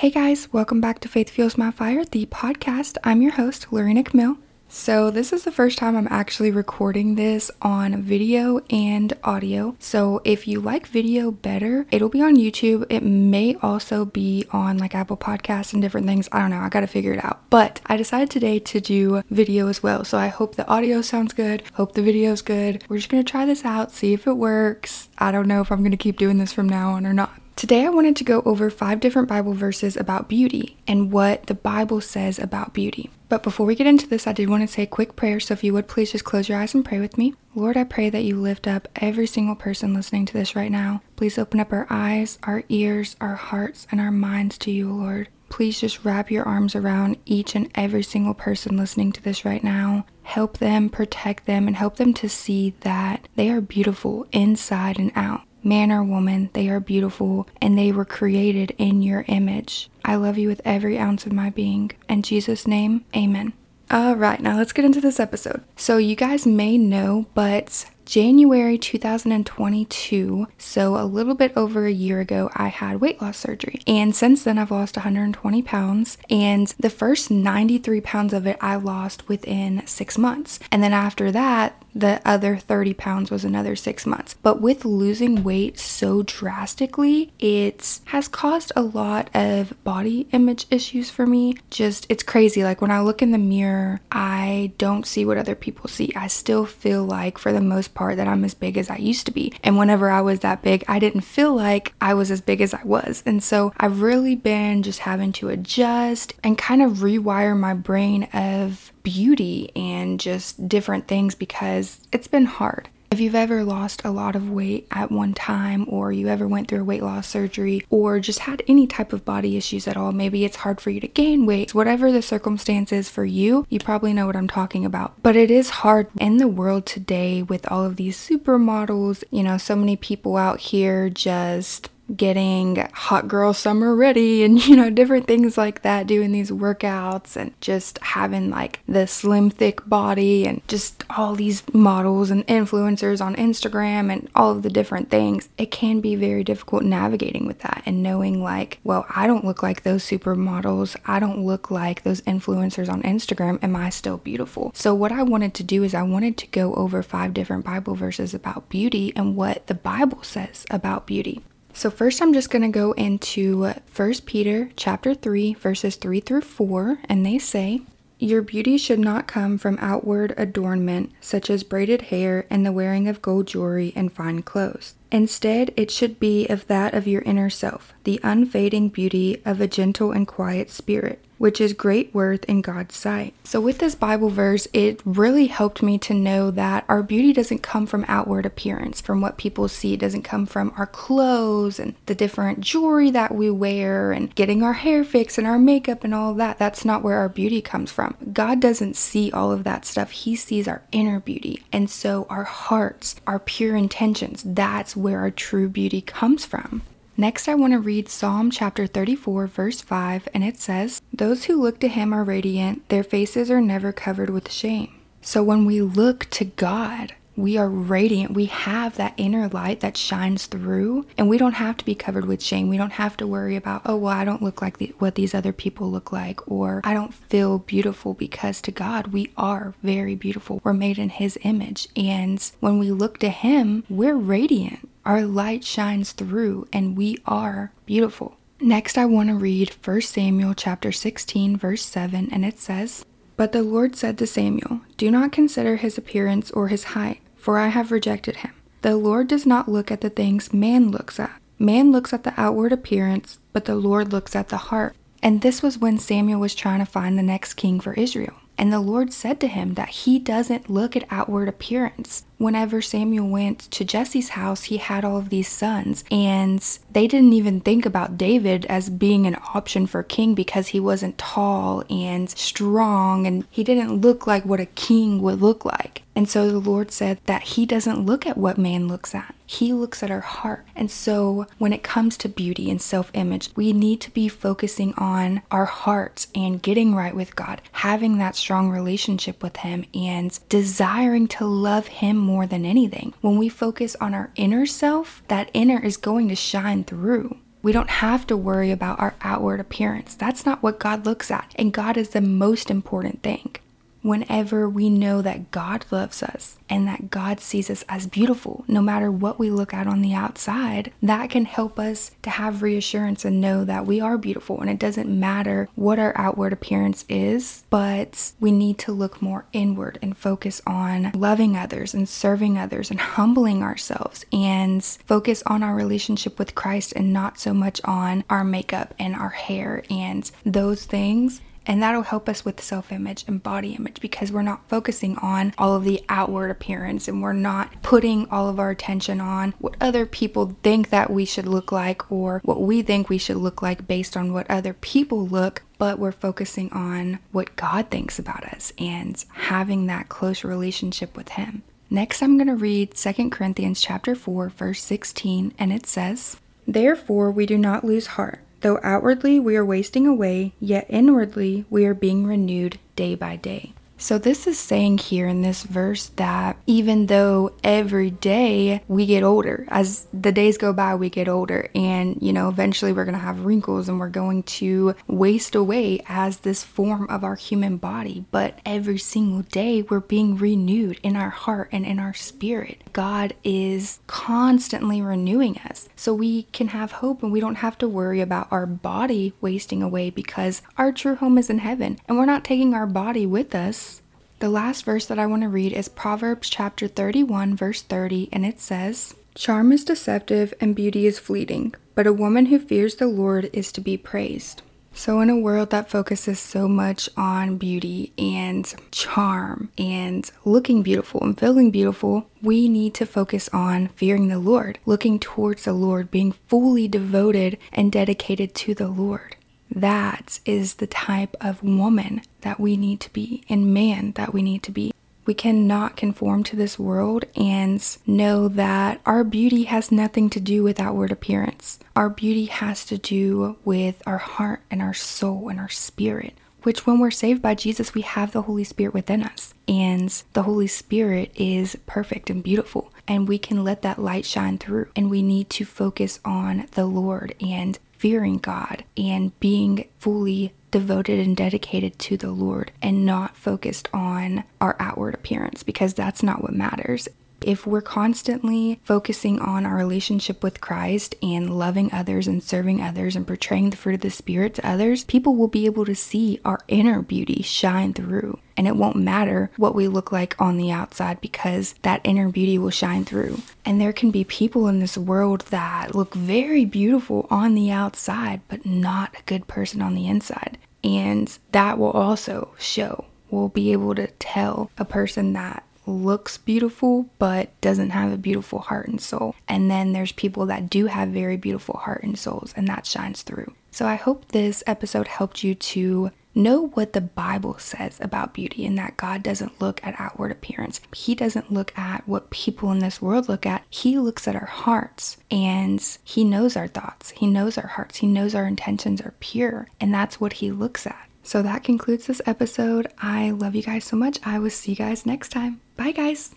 Hey guys, welcome back to Faith Fuels My Fire, the podcast. I'm your host, Lorena Camille. So, this is the first time I'm actually recording this on video and audio. So, if you like video better, it'll be on YouTube. It may also be on like Apple Podcasts and different things. I don't know. I got to figure it out. But I decided today to do video as well. So, I hope the audio sounds good. Hope the video's good. We're just going to try this out, see if it works. I don't know if I'm going to keep doing this from now on or not. Today, I wanted to go over five different Bible verses about beauty and what the Bible says about beauty. But before we get into this, I did want to say a quick prayer. So if you would please just close your eyes and pray with me. Lord, I pray that you lift up every single person listening to this right now. Please open up our eyes, our ears, our hearts, and our minds to you, Lord. Please just wrap your arms around each and every single person listening to this right now. Help them, protect them, and help them to see that they are beautiful inside and out man or woman, they are beautiful and they were created in your image. I love you with every ounce of my being. In Jesus' name, amen. All right, now let's get into this episode. So, you guys may know, but January 2022, so a little bit over a year ago, I had weight loss surgery. And since then, I've lost 120 pounds. And the first 93 pounds of it, I lost within six months. And then after that, the other 30 pounds was another six months. But with losing weight so drastically, it has caused a lot of body image issues for me. Just, it's crazy. Like when I look in the mirror, I don't see what other people see. I still feel like, for the most part, that I'm as big as I used to be. And whenever I was that big, I didn't feel like I was as big as I was. And so I've really been just having to adjust and kind of rewire my brain of beauty and just different things because it's been hard. If you've ever lost a lot of weight at one time, or you ever went through a weight loss surgery, or just had any type of body issues at all, maybe it's hard for you to gain weight, whatever the circumstances for you, you probably know what I'm talking about. But it is hard in the world today with all of these supermodels, you know, so many people out here just getting hot girl summer ready and you know different things like that doing these workouts and just having like the slim thick body and just all these models and influencers on Instagram and all of the different things it can be very difficult navigating with that and knowing like well I don't look like those supermodels. I don't look like those influencers on Instagram. Am I still beautiful? So what I wanted to do is I wanted to go over five different bible verses about beauty and what the bible says about beauty so first I'm just going to go into 1 Peter chapter 3 verses 3 through 4 and they say your beauty should not come from outward adornment, such as braided hair and the wearing of gold jewelry and fine clothes. Instead, it should be of that of your inner self, the unfading beauty of a gentle and quiet spirit which is great worth in God's sight. So, with this Bible verse, it really helped me to know that our beauty doesn't come from outward appearance, from what people see. It doesn't come from our clothes and the different jewelry that we wear and getting our hair fixed and our makeup and all that. That's not where our beauty comes from. God doesn't see all of that stuff, He sees our inner beauty. And so, our hearts, our pure intentions, that's where our true beauty comes from. Next, I want to read Psalm chapter 34, verse 5, and it says, Those who look to him are radiant, their faces are never covered with shame. So when we look to God, we are radiant. We have that inner light that shines through, and we don't have to be covered with shame. We don't have to worry about, oh, well, I don't look like the, what these other people look like, or I don't feel beautiful because to God, we are very beautiful. We're made in His image. And when we look to Him, we're radiant. Our light shines through, and we are beautiful. Next, I want to read 1 Samuel chapter 16, verse 7, and it says, But the Lord said to Samuel, Do not consider his appearance or his height for I have rejected him. The Lord does not look at the things man looks at. Man looks at the outward appearance, but the Lord looks at the heart. And this was when Samuel was trying to find the next king for Israel. And the Lord said to him that he doesn't look at outward appearance. Whenever Samuel went to Jesse's house, he had all of these sons, and they didn't even think about David as being an option for king because he wasn't tall and strong and he didn't look like what a king would look like. And so the Lord said that He doesn't look at what man looks at, He looks at our heart. And so when it comes to beauty and self image, we need to be focusing on our hearts and getting right with God, having that strong relationship with Him, and desiring to love Him more than anything. When we focus on our inner self, that inner is going to shine through. We don't have to worry about our outward appearance. That's not what God looks at. And God is the most important thing whenever we know that God loves us and that God sees us as beautiful, no matter what we look at on the outside, that can help us to have reassurance and know that we are beautiful. And it doesn't matter what our outward appearance is, but we need to look more inward and focus on loving others and serving others and humbling ourselves and focus on our relationship with Christ and not so much on our makeup and our hair and those things and that'll help us with self image and body image because we're not focusing on all of the outward appearance and we're not putting all of our attention on what other people think that we should look like or what we think we should look like based on what other people look but we're focusing on what God thinks about us and having that close relationship with him. Next I'm going to read 2 Corinthians chapter 4 verse 16 and it says, "Therefore we do not lose heart." Though outwardly we are wasting away, yet inwardly we are being renewed day by day. So, this is saying here in this verse that even though every day we get older, as the days go by, we get older, and you know, eventually we're going to have wrinkles and we're going to waste away as this form of our human body. But every single day, we're being renewed in our heart and in our spirit. God is constantly renewing us. So, we can have hope and we don't have to worry about our body wasting away because our true home is in heaven and we're not taking our body with us the last verse that I want to read is Proverbs chapter 31, verse 30, and it says, Charm is deceptive and beauty is fleeting, but a woman who fears the Lord is to be praised. So, in a world that focuses so much on beauty and charm and looking beautiful and feeling beautiful, we need to focus on fearing the Lord, looking towards the Lord, being fully devoted and dedicated to the Lord. That is the type of woman that we need to be and man that we need to be. We cannot conform to this world and know that our beauty has nothing to do with outward appearance. Our beauty has to do with our heart and our soul and our spirit, which, when we're saved by Jesus, we have the Holy Spirit within us. And the Holy Spirit is perfect and beautiful. And we can let that light shine through. And we need to focus on the Lord and fearing God and being fully devoted and dedicated to the Lord and not focused on our outward appearance because that's not what matters. If we're constantly focusing on our relationship with Christ and loving others and serving others and portraying the fruit of the Spirit to others, people will be able to see our inner beauty shine through. And it won't matter what we look like on the outside because that inner beauty will shine through. And there can be people in this world that look very beautiful on the outside, but not a good person on the inside. And that will also show. We'll be able to tell a person that looks beautiful but doesn't have a beautiful heart and soul. And then there's people that do have very beautiful heart and souls, and that shines through. So I hope this episode helped you to know what the Bible says about beauty and that God doesn't look at outward appearance. He doesn't look at what people in this world look at. He looks at our hearts and He knows our thoughts. He knows our hearts. He knows our intentions are pure. And that's what He looks at. So that concludes this episode. I love you guys so much. I will see you guys next time. Bye, guys.